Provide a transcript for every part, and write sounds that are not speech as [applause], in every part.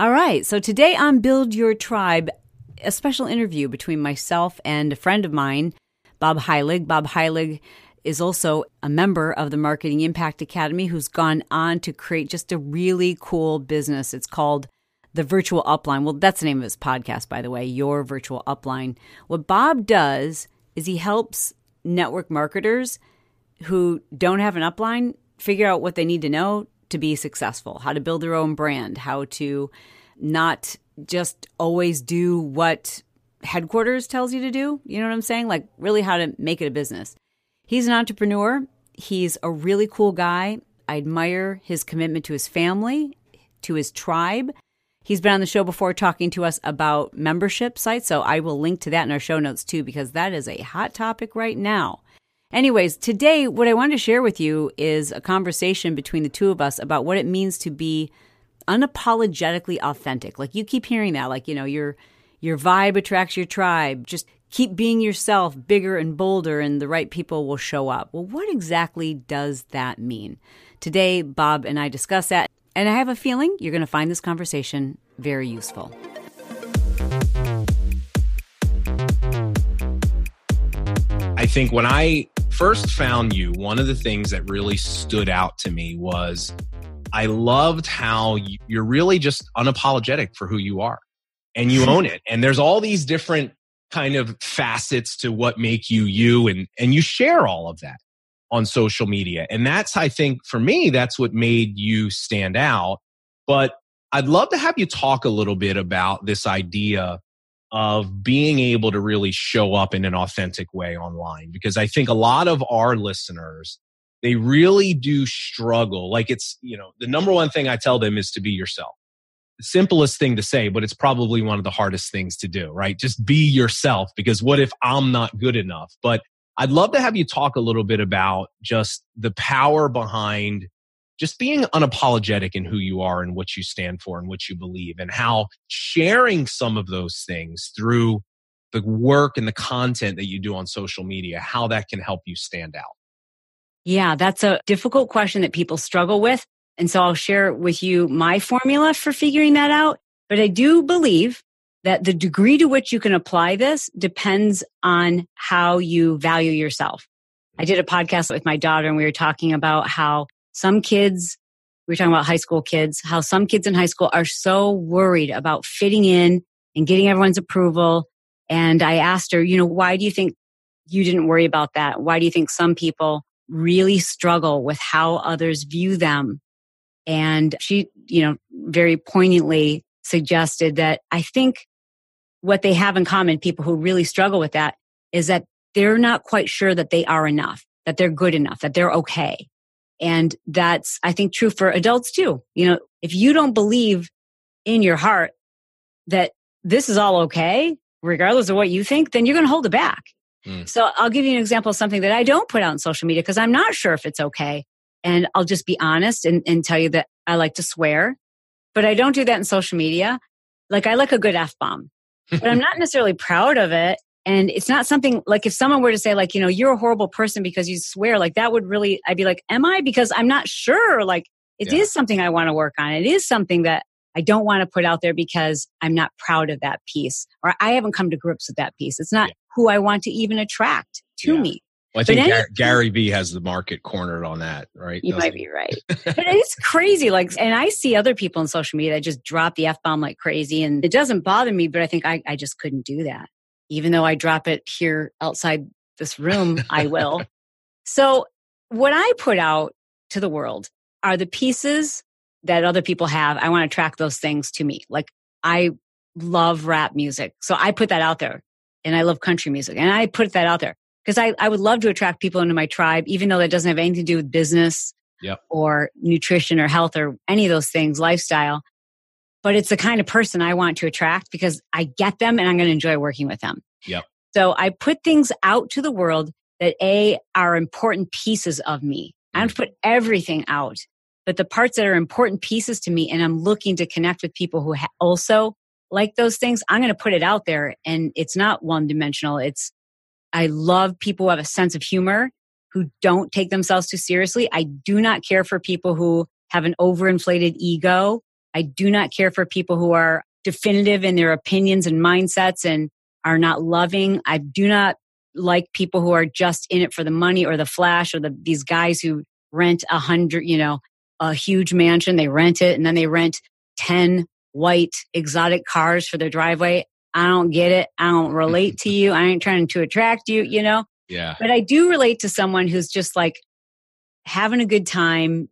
All right. So today on Build Your Tribe, a special interview between myself and a friend of mine, Bob Heilig. Bob Heilig is also a member of the Marketing Impact Academy who's gone on to create just a really cool business. It's called the Virtual Upline. Well, that's the name of his podcast, by the way, Your Virtual Upline. What Bob does is he helps network marketers who don't have an upline figure out what they need to know to be successful, how to build their own brand, how to not just always do what headquarters tells you to do. You know what I'm saying? Like, really, how to make it a business. He's an entrepreneur. He's a really cool guy. I admire his commitment to his family, to his tribe. He's been on the show before talking to us about membership sites. So I will link to that in our show notes too, because that is a hot topic right now. Anyways, today, what I wanted to share with you is a conversation between the two of us about what it means to be unapologetically authentic. Like you keep hearing that, like, you know, your your vibe attracts your tribe. Just keep being yourself, bigger and bolder, and the right people will show up. Well, what exactly does that mean? Today, Bob and I discuss that, and I have a feeling you're going to find this conversation very useful. I think when I first found you, one of the things that really stood out to me was I loved how you're really just unapologetic for who you are and you own it. And there's all these different kind of facets to what make you you and and you share all of that on social media. And that's I think for me that's what made you stand out. But I'd love to have you talk a little bit about this idea of being able to really show up in an authentic way online because I think a lot of our listeners they really do struggle like it's you know the number one thing I tell them is to be yourself. The simplest thing to say but it's probably one of the hardest things to do right? Just be yourself because what if I'm not good enough? But I'd love to have you talk a little bit about just the power behind just being unapologetic in who you are and what you stand for and what you believe and how sharing some of those things through the work and the content that you do on social media how that can help you stand out. Yeah that's a difficult question that people struggle with. And so i'll share with you my formula for figuring that out. But i do believe that the degree to which you can apply this depends on how you value yourself. I did a podcast with my daughter and we were talking about how some kids, we are talking about high school kids, how some kids in high school are so worried about fitting in and getting everyone's approval. And I asked her, you know, why do you think you didn't worry about that? Why do you think some people really struggle with how others view them? And she, you know, very poignantly suggested that I think what they have in common, people who really struggle with that, is that they're not quite sure that they are enough, that they're good enough, that they're okay. And that's, I think, true for adults too. You know, if you don't believe in your heart that this is all okay, regardless of what you think, then you're going to hold it back. Mm. So I'll give you an example of something that I don't put out on social media because I'm not sure if it's okay. And I'll just be honest and, and tell you that I like to swear, but I don't do that in social media. Like I like a good F bomb, but I'm [laughs] not necessarily proud of it. And it's not something like if someone were to say, like, you know, you're a horrible person because you swear, like that would really, I'd be like, am I? Because I'm not sure. Like, it yeah. is something I want to work on. It is something that I don't want to put out there because I'm not proud of that piece or I haven't come to grips with that piece. It's not yeah. who I want to even attract to yeah. me. Well, I think Gar- Gary Vee has the market cornered on that, right? You might be right. [laughs] but it's crazy. Like, and I see other people on social media that just drop the F bomb like crazy and it doesn't bother me, but I think I, I just couldn't do that even though I drop it here outside this room, I [laughs] will. So, what I put out to the world are the pieces that other people have. I want to track those things to me. Like, I love rap music. So, I put that out there. And I love country music. And I put that out there because I, I would love to attract people into my tribe, even though that doesn't have anything to do with business yep. or nutrition or health or any of those things, lifestyle. But it's the kind of person I want to attract because I get them and I'm going to enjoy working with them. Yep. So I put things out to the world that A are important pieces of me. I don't mm. put everything out, but the parts that are important pieces to me and I'm looking to connect with people who ha- also like those things, I'm going to put it out there and it's not one dimensional. It's, I love people who have a sense of humor, who don't take themselves too seriously. I do not care for people who have an overinflated ego. I do not care for people who are definitive in their opinions and mindsets and are not loving. I do not like people who are just in it for the money or the flash or the, these guys who rent a hundred, you know, a huge mansion. They rent it and then they rent 10 white exotic cars for their driveway. I don't get it. I don't relate to you. I ain't trying to attract you, you know? Yeah. But I do relate to someone who's just like having a good time,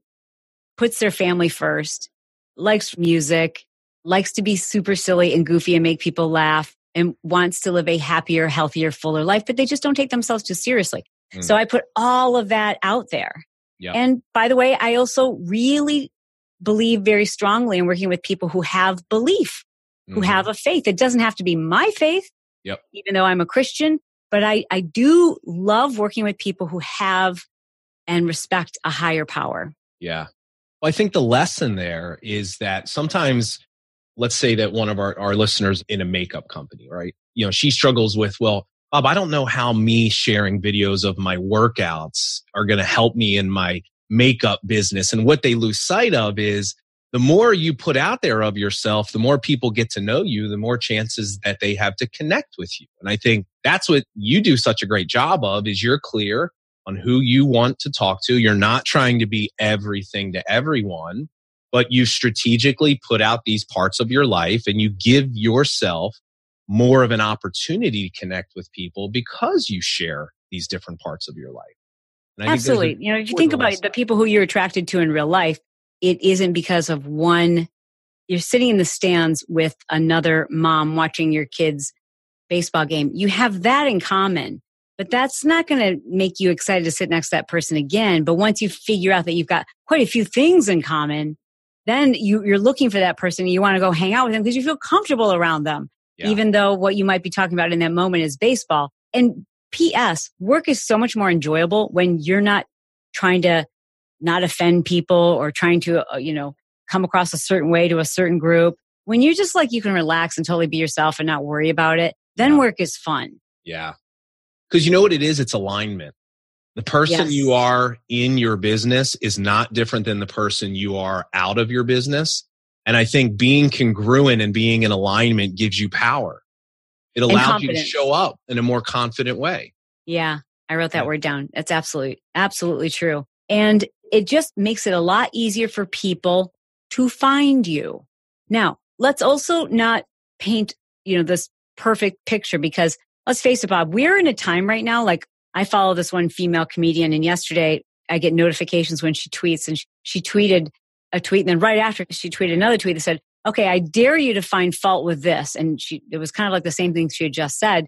puts their family first, likes music, likes to be super silly and goofy and make people laugh, and wants to live a happier, healthier, fuller life, but they just don't take themselves too seriously. Mm. So I put all of that out there. Yep. And by the way, I also really believe very strongly in working with people who have belief, who mm-hmm. have a faith. It doesn't have to be my faith, yep. even though I'm a Christian, but I, I do love working with people who have and respect a higher power. Yeah. I think the lesson there is that sometimes let's say that one of our, our listeners in a makeup company, right? You know, she struggles with, well, Bob, I don't know how me sharing videos of my workouts are going to help me in my makeup business. And what they lose sight of is the more you put out there of yourself, the more people get to know you, the more chances that they have to connect with you. And I think that's what you do such a great job of is you're clear on who you want to talk to. You're not trying to be everything to everyone but you strategically put out these parts of your life and you give yourself more of an opportunity to connect with people because you share these different parts of your life. Absolutely. You know, if you think about the people who you're attracted to in real life, it isn't because of one, you're sitting in the stands with another mom watching your kids' baseball game. You have that in common, but that's not going to make you excited to sit next to that person again. But once you figure out that you've got quite a few things in common, then you, you're looking for that person and you want to go hang out with them because you feel comfortable around them. Yeah. Even though what you might be talking about in that moment is baseball. And P.S. Work is so much more enjoyable when you're not trying to not offend people or trying to, uh, you know, come across a certain way to a certain group. When you're just like you can relax and totally be yourself and not worry about it, then yeah. work is fun. Yeah. Because you know what it is? It's alignment. The person yes. you are in your business is not different than the person you are out of your business. And I think being congruent and being in alignment gives you power. It allows you to show up in a more confident way. Yeah. I wrote that yeah. word down. That's absolutely, absolutely true. And it just makes it a lot easier for people to find you. Now, let's also not paint, you know, this perfect picture because let's face it, Bob, we're in a time right now, like I follow this one female comedian, and yesterday I get notifications when she tweets, and she, she tweeted a tweet, and then right after she tweeted another tweet that said, "Okay, I dare you to find fault with this," and she it was kind of like the same thing she had just said.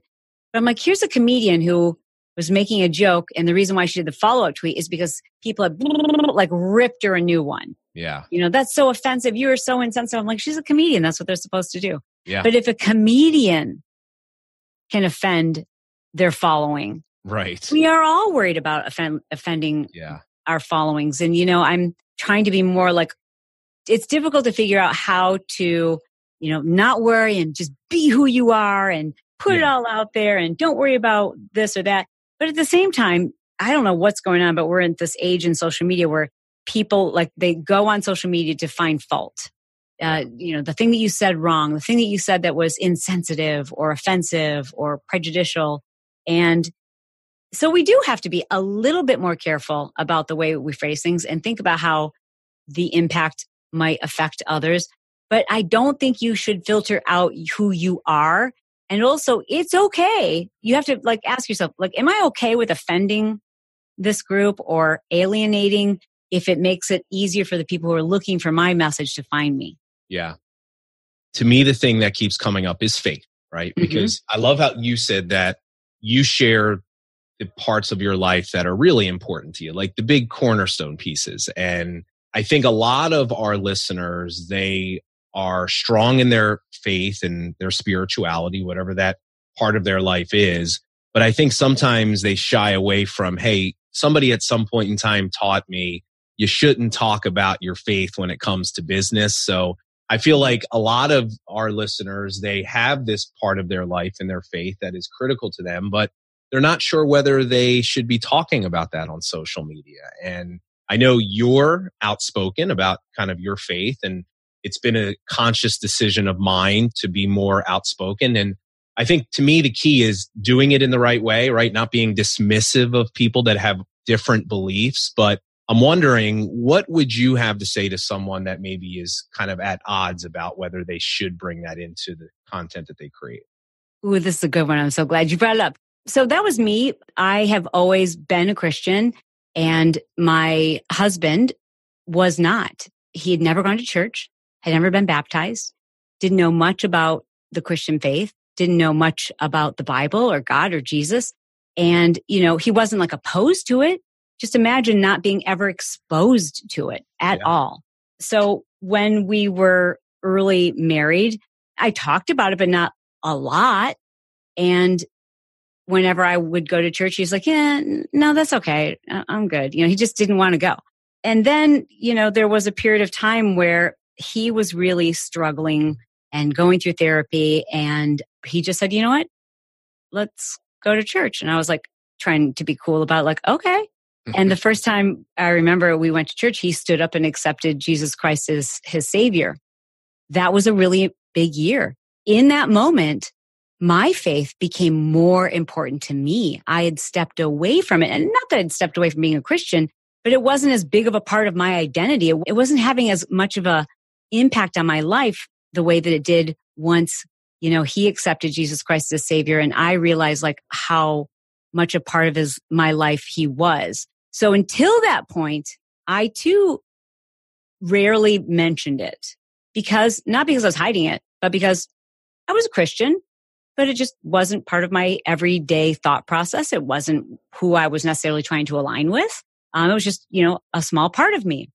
But I'm like, here's a comedian who was making a joke, and the reason why she did the follow up tweet is because people had [laughs] like ripped her a new one. Yeah, you know that's so offensive. You are so insensitive. I'm like, she's a comedian. That's what they're supposed to do. Yeah. But if a comedian can offend their following, Right. We are all worried about offend, offending yeah. our followings. And, you know, I'm trying to be more like, it's difficult to figure out how to, you know, not worry and just be who you are and put yeah. it all out there and don't worry about this or that. But at the same time, I don't know what's going on, but we're in this age in social media where people like they go on social media to find fault. Uh, you know, the thing that you said wrong, the thing that you said that was insensitive or offensive or prejudicial. And so we do have to be a little bit more careful about the way we phrase things and think about how the impact might affect others. But I don't think you should filter out who you are. And also, it's okay. You have to like ask yourself, like, am I okay with offending this group or alienating if it makes it easier for the people who are looking for my message to find me? Yeah. To me, the thing that keeps coming up is faith, right? Mm-hmm. Because I love how you said that you share the parts of your life that are really important to you, like the big cornerstone pieces. And I think a lot of our listeners, they are strong in their faith and their spirituality, whatever that part of their life is. But I think sometimes they shy away from, hey, somebody at some point in time taught me you shouldn't talk about your faith when it comes to business. So I feel like a lot of our listeners, they have this part of their life and their faith that is critical to them, but they're not sure whether they should be talking about that on social media. And I know you're outspoken about kind of your faith and it's been a conscious decision of mine to be more outspoken. And I think to me, the key is doing it in the right way, right? Not being dismissive of people that have different beliefs. But I'm wondering, what would you have to say to someone that maybe is kind of at odds about whether they should bring that into the content that they create? Ooh, this is a good one. I'm so glad you brought it up. So that was me. I have always been a Christian and my husband was not. He had never gone to church, had never been baptized, didn't know much about the Christian faith, didn't know much about the Bible or God or Jesus. And, you know, he wasn't like opposed to it. Just imagine not being ever exposed to it at yeah. all. So when we were early married, I talked about it, but not a lot. And whenever I would go to church, he's like, yeah, no, that's okay. I'm good. You know, he just didn't want to go. And then, you know, there was a period of time where he was really struggling and going through therapy. And he just said, you know what? Let's go to church. And I was like, trying to be cool about it, like, okay. And the mm-hmm. first time I remember we went to church, he stood up and accepted Jesus Christ as his savior. That was a really big year. In that moment, my faith became more important to me. I had stepped away from it. And not that I'd stepped away from being a Christian, but it wasn't as big of a part of my identity. It wasn't having as much of a impact on my life the way that it did once, you know, he accepted Jesus Christ as savior. And I realized like how much a part of his, my life he was. So until that point, I too rarely mentioned it because not because I was hiding it, but because I was a Christian but it just wasn't part of my everyday thought process. It wasn't who I was necessarily trying to align with. Um, it was just, you know, a small part of me.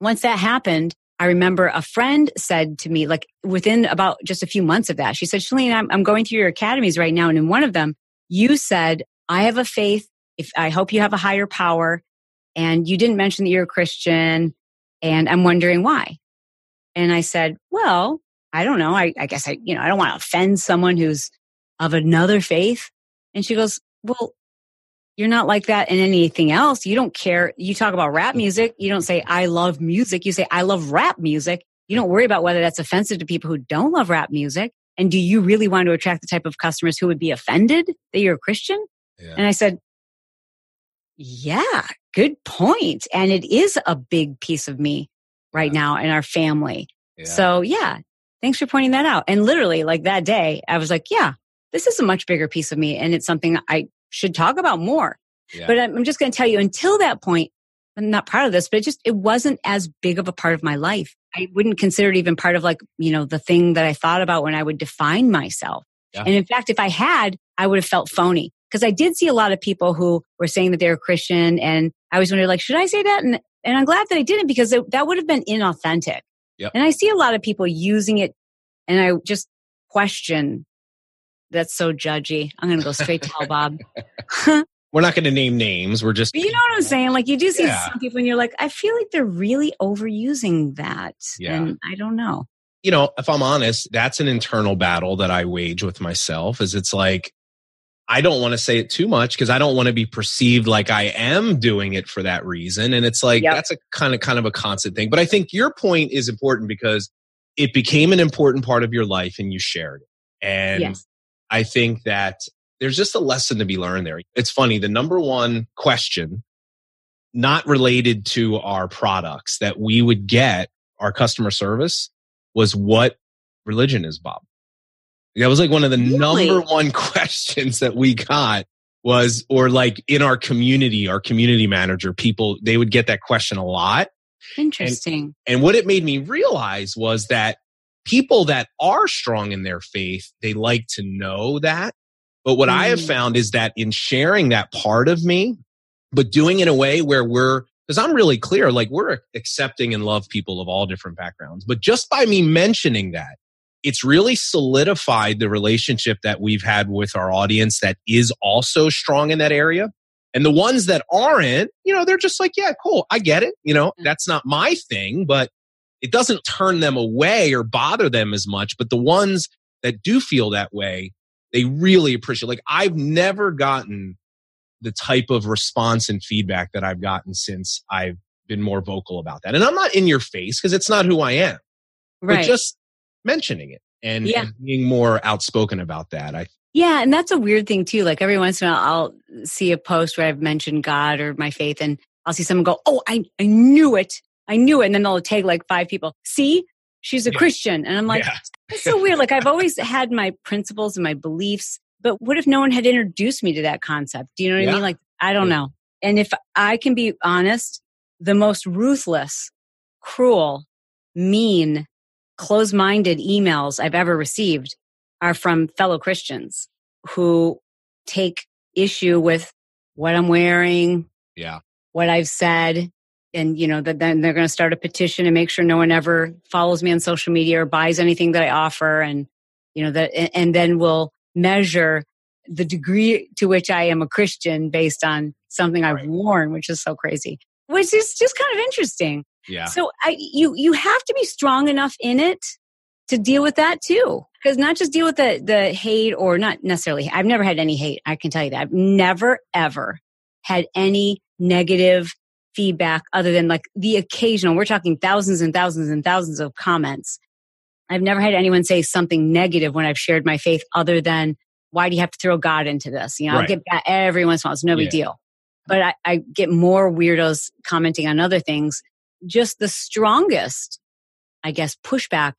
Once that happened, I remember a friend said to me, like within about just a few months of that, she said, Chalene, I'm, I'm going through your academies right now. And in one of them, you said, I have a faith. If I hope you have a higher power and you didn't mention that you're a Christian and I'm wondering why. And I said, well, I don't know. I, I guess I, you know, I don't want to offend someone who's of another faith. And she goes, well, you're not like that in anything else. You don't care. You talk about rap mm. music. You don't say, I love music. You say, I love rap music. You don't worry about whether that's offensive to people who don't love rap music. And do you really want to attract the type of customers who would be offended that you're a Christian? Yeah. And I said, yeah, good point. And it is a big piece of me right yeah. now in our family. Yeah. So yeah, thanks for pointing that out. And literally, like that day, I was like, yeah, this is a much bigger piece of me. And it's something I should talk about more. Yeah. But I'm just going to tell you until that point, I'm not proud of this, but it just, it wasn't as big of a part of my life. I wouldn't consider it even part of like, you know, the thing that I thought about when I would define myself. Yeah. And in fact, if I had, I would have felt phony because I did see a lot of people who were saying that they were Christian. And I was wondering, like, should I say that? And, and I'm glad that I didn't because it, that would have been inauthentic. Yep. And I see a lot of people using it and I just question that's so judgy. I'm going to go straight to hell, Bob. [laughs] We're not going to name names. We're just. you know what I'm saying? Like you do see yeah. some people and you're like, I feel like they're really overusing that. Yeah. And I don't know. You know, if I'm honest, that's an internal battle that I wage with myself is it's like, I don't want to say it too much because I don't want to be perceived like I am doing it for that reason. And it's like yep. that's a kind of kind of a constant thing. But I think your point is important because it became an important part of your life and you shared it. And yes. I think that there's just a lesson to be learned there. It's funny. The number one question, not related to our products that we would get our customer service was what religion is Bob? That was like one of the really? number one [laughs] questions that we got was, or like in our community, our community manager, people, they would get that question a lot. Interesting. And, and what it made me realize was that people that are strong in their faith, they like to know that. But what mm. I have mm. found is that in sharing that part of me, but doing it in a way where we're because I'm really clear, like we're accepting and love people of all different backgrounds. But just by me mentioning that, it's really solidified the relationship that we've had with our audience that is also strong in that area. And the ones that aren't, you know, they're just like, yeah, cool. I get it. You know, mm. that's not my thing, but it doesn't turn them away or bother them as much. But the ones that do feel that way, they really appreciate. Like I've never gotten the type of response and feedback that I've gotten since I've been more vocal about that. And I'm not in your face because it's not who I am. Right. But just mentioning it and, yeah. and, being more outspoken about that. I Yeah, and that's a weird thing too. Like every once in a while I'll see a post where I've mentioned God or my faith and I'll see someone go, Oh, I, I knew it. I knew it. And then they'll tag like five people. See, she's a yeah. Christian. And I'm like, yeah. it's so weird. Like I've always had my principles and my beliefs but what if no one had introduced me to that concept? Do you know what yeah. I mean? Like, I don't know. And if I can be honest, the most ruthless, cruel, mean, close minded emails I've ever received are from fellow Christians who take issue with what I'm wearing. Yeah. What I've said. And, you know, that then they're going to start a petition and make sure no one ever follows me on social media or buys anything that I offer. And, you know, that, and then will measure the degree to which I am a Christian based on something I've right. worn, which is so crazy, which is just kind of interesting. Yeah. So I, you, you have to be strong enough in it to deal with that too. Because not just deal with the, the hate or not necessarily, I've never had any hate. I can tell you that. I've never ever had any negative feedback other than like the occasional, we're talking thousands and thousands and thousands of comments I've never had anyone say something negative when I've shared my faith other than, why do you have to throw God into this? You know, right. I'll get that every once in a while. It's no big deal. But I, I get more weirdos commenting on other things. Just the strongest, I guess, pushback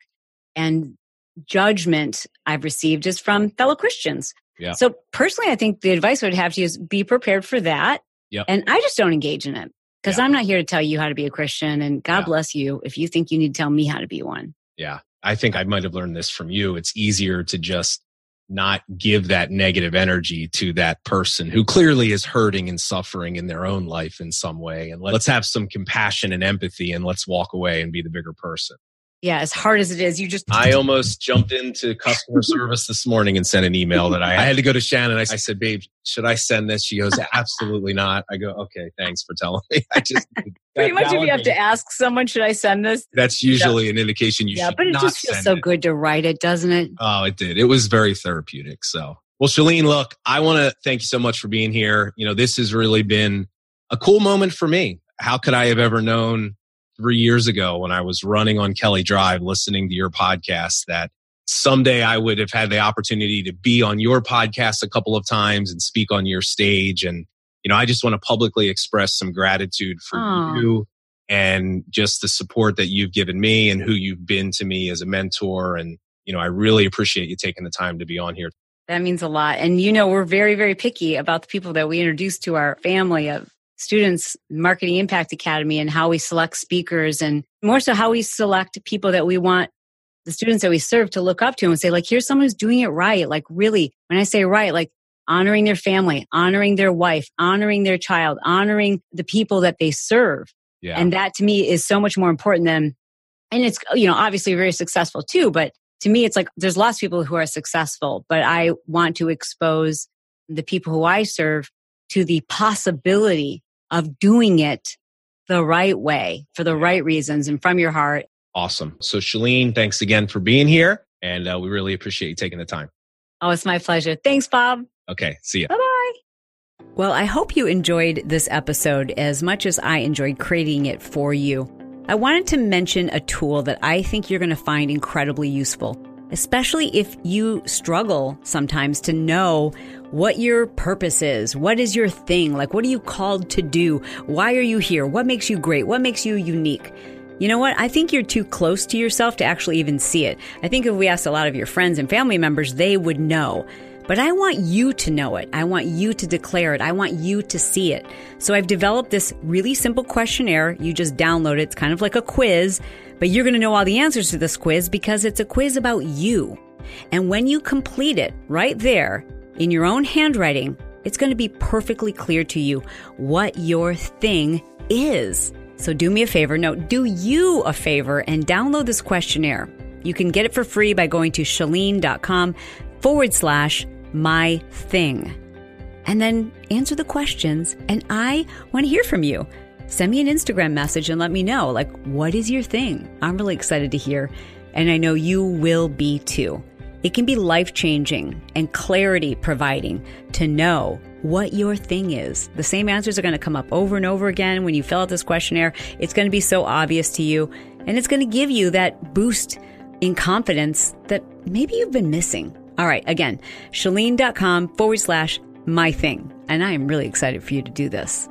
and judgment I've received is from fellow Christians. Yeah. So personally, I think the advice I would have to you is be prepared for that. Yep. And I just don't engage in it because yeah. I'm not here to tell you how to be a Christian. And God yeah. bless you if you think you need to tell me how to be one. Yeah. I think I might have learned this from you. It's easier to just not give that negative energy to that person who clearly is hurting and suffering in their own life in some way. And let's have some compassion and empathy and let's walk away and be the bigger person yeah, as hard as it is, you just. I almost jumped into customer [laughs] service this morning and sent an email that I, I had to go to Shannon. I, I, said, babe, should I send this? She goes, absolutely not. I go, okay, thanks for telling me. [laughs] I just. [laughs] Pretty much if you have to ask someone, should I send this? That's usually an indication you yeah, should. Yeah, but it just feels so it. good to write it, doesn't it? Oh, it did. It was very therapeutic. So, well, Chalene, look, I want to thank you so much for being here. You know, this has really been a cool moment for me. How could I have ever known three years ago when I was running on Kelly Drive, listening to your podcast, that someday I would have had the opportunity to be on your podcast a couple of times and speak on your stage. And, you know, I just want to publicly express some gratitude for Aww. you and just the support that you've given me and who you've been to me as a mentor. And, you know, I really appreciate you taking the time to be on here. That means a lot. And, you know, we're very, very picky about the people that we introduce to our family of students marketing impact academy and how we select speakers and more so how we select people that we want the students that we serve to look up to and say like here's someone who's doing it right like really when i say right like honoring their family honoring their wife honoring their child honoring the people that they serve yeah. and that to me is so much more important than and it's you know obviously very successful too but to me it's like there's lots of people who are successful but i want to expose the people who i serve to the possibility of doing it the right way for the right reasons and from your heart. Awesome. So, Chalene, thanks again for being here. And uh, we really appreciate you taking the time. Oh, it's my pleasure. Thanks, Bob. Okay. See you. Bye bye. Well, I hope you enjoyed this episode as much as I enjoyed creating it for you. I wanted to mention a tool that I think you're going to find incredibly useful, especially if you struggle sometimes to know what your purpose is. What is your thing? Like, what are you called to do? Why are you here? What makes you great? What makes you unique? You know what? I think you're too close to yourself to actually even see it. I think if we asked a lot of your friends and family members, they would know. But I want you to know it. I want you to declare it. I want you to see it. So I've developed this really simple questionnaire. You just download it. It's kind of like a quiz, but you're going to know all the answers to this quiz because it's a quiz about you. And when you complete it right there, in your own handwriting, it's going to be perfectly clear to you what your thing is. So do me a favor. No, do you a favor and download this questionnaire. You can get it for free by going to chalene.com forward slash my thing. And then answer the questions. And I want to hear from you. Send me an Instagram message and let me know, like, what is your thing? I'm really excited to hear. And I know you will be too. It can be life changing and clarity providing to know what your thing is. The same answers are going to come up over and over again when you fill out this questionnaire. It's going to be so obvious to you and it's going to give you that boost in confidence that maybe you've been missing. All right. Again, chalene.com forward slash my thing. And I am really excited for you to do this.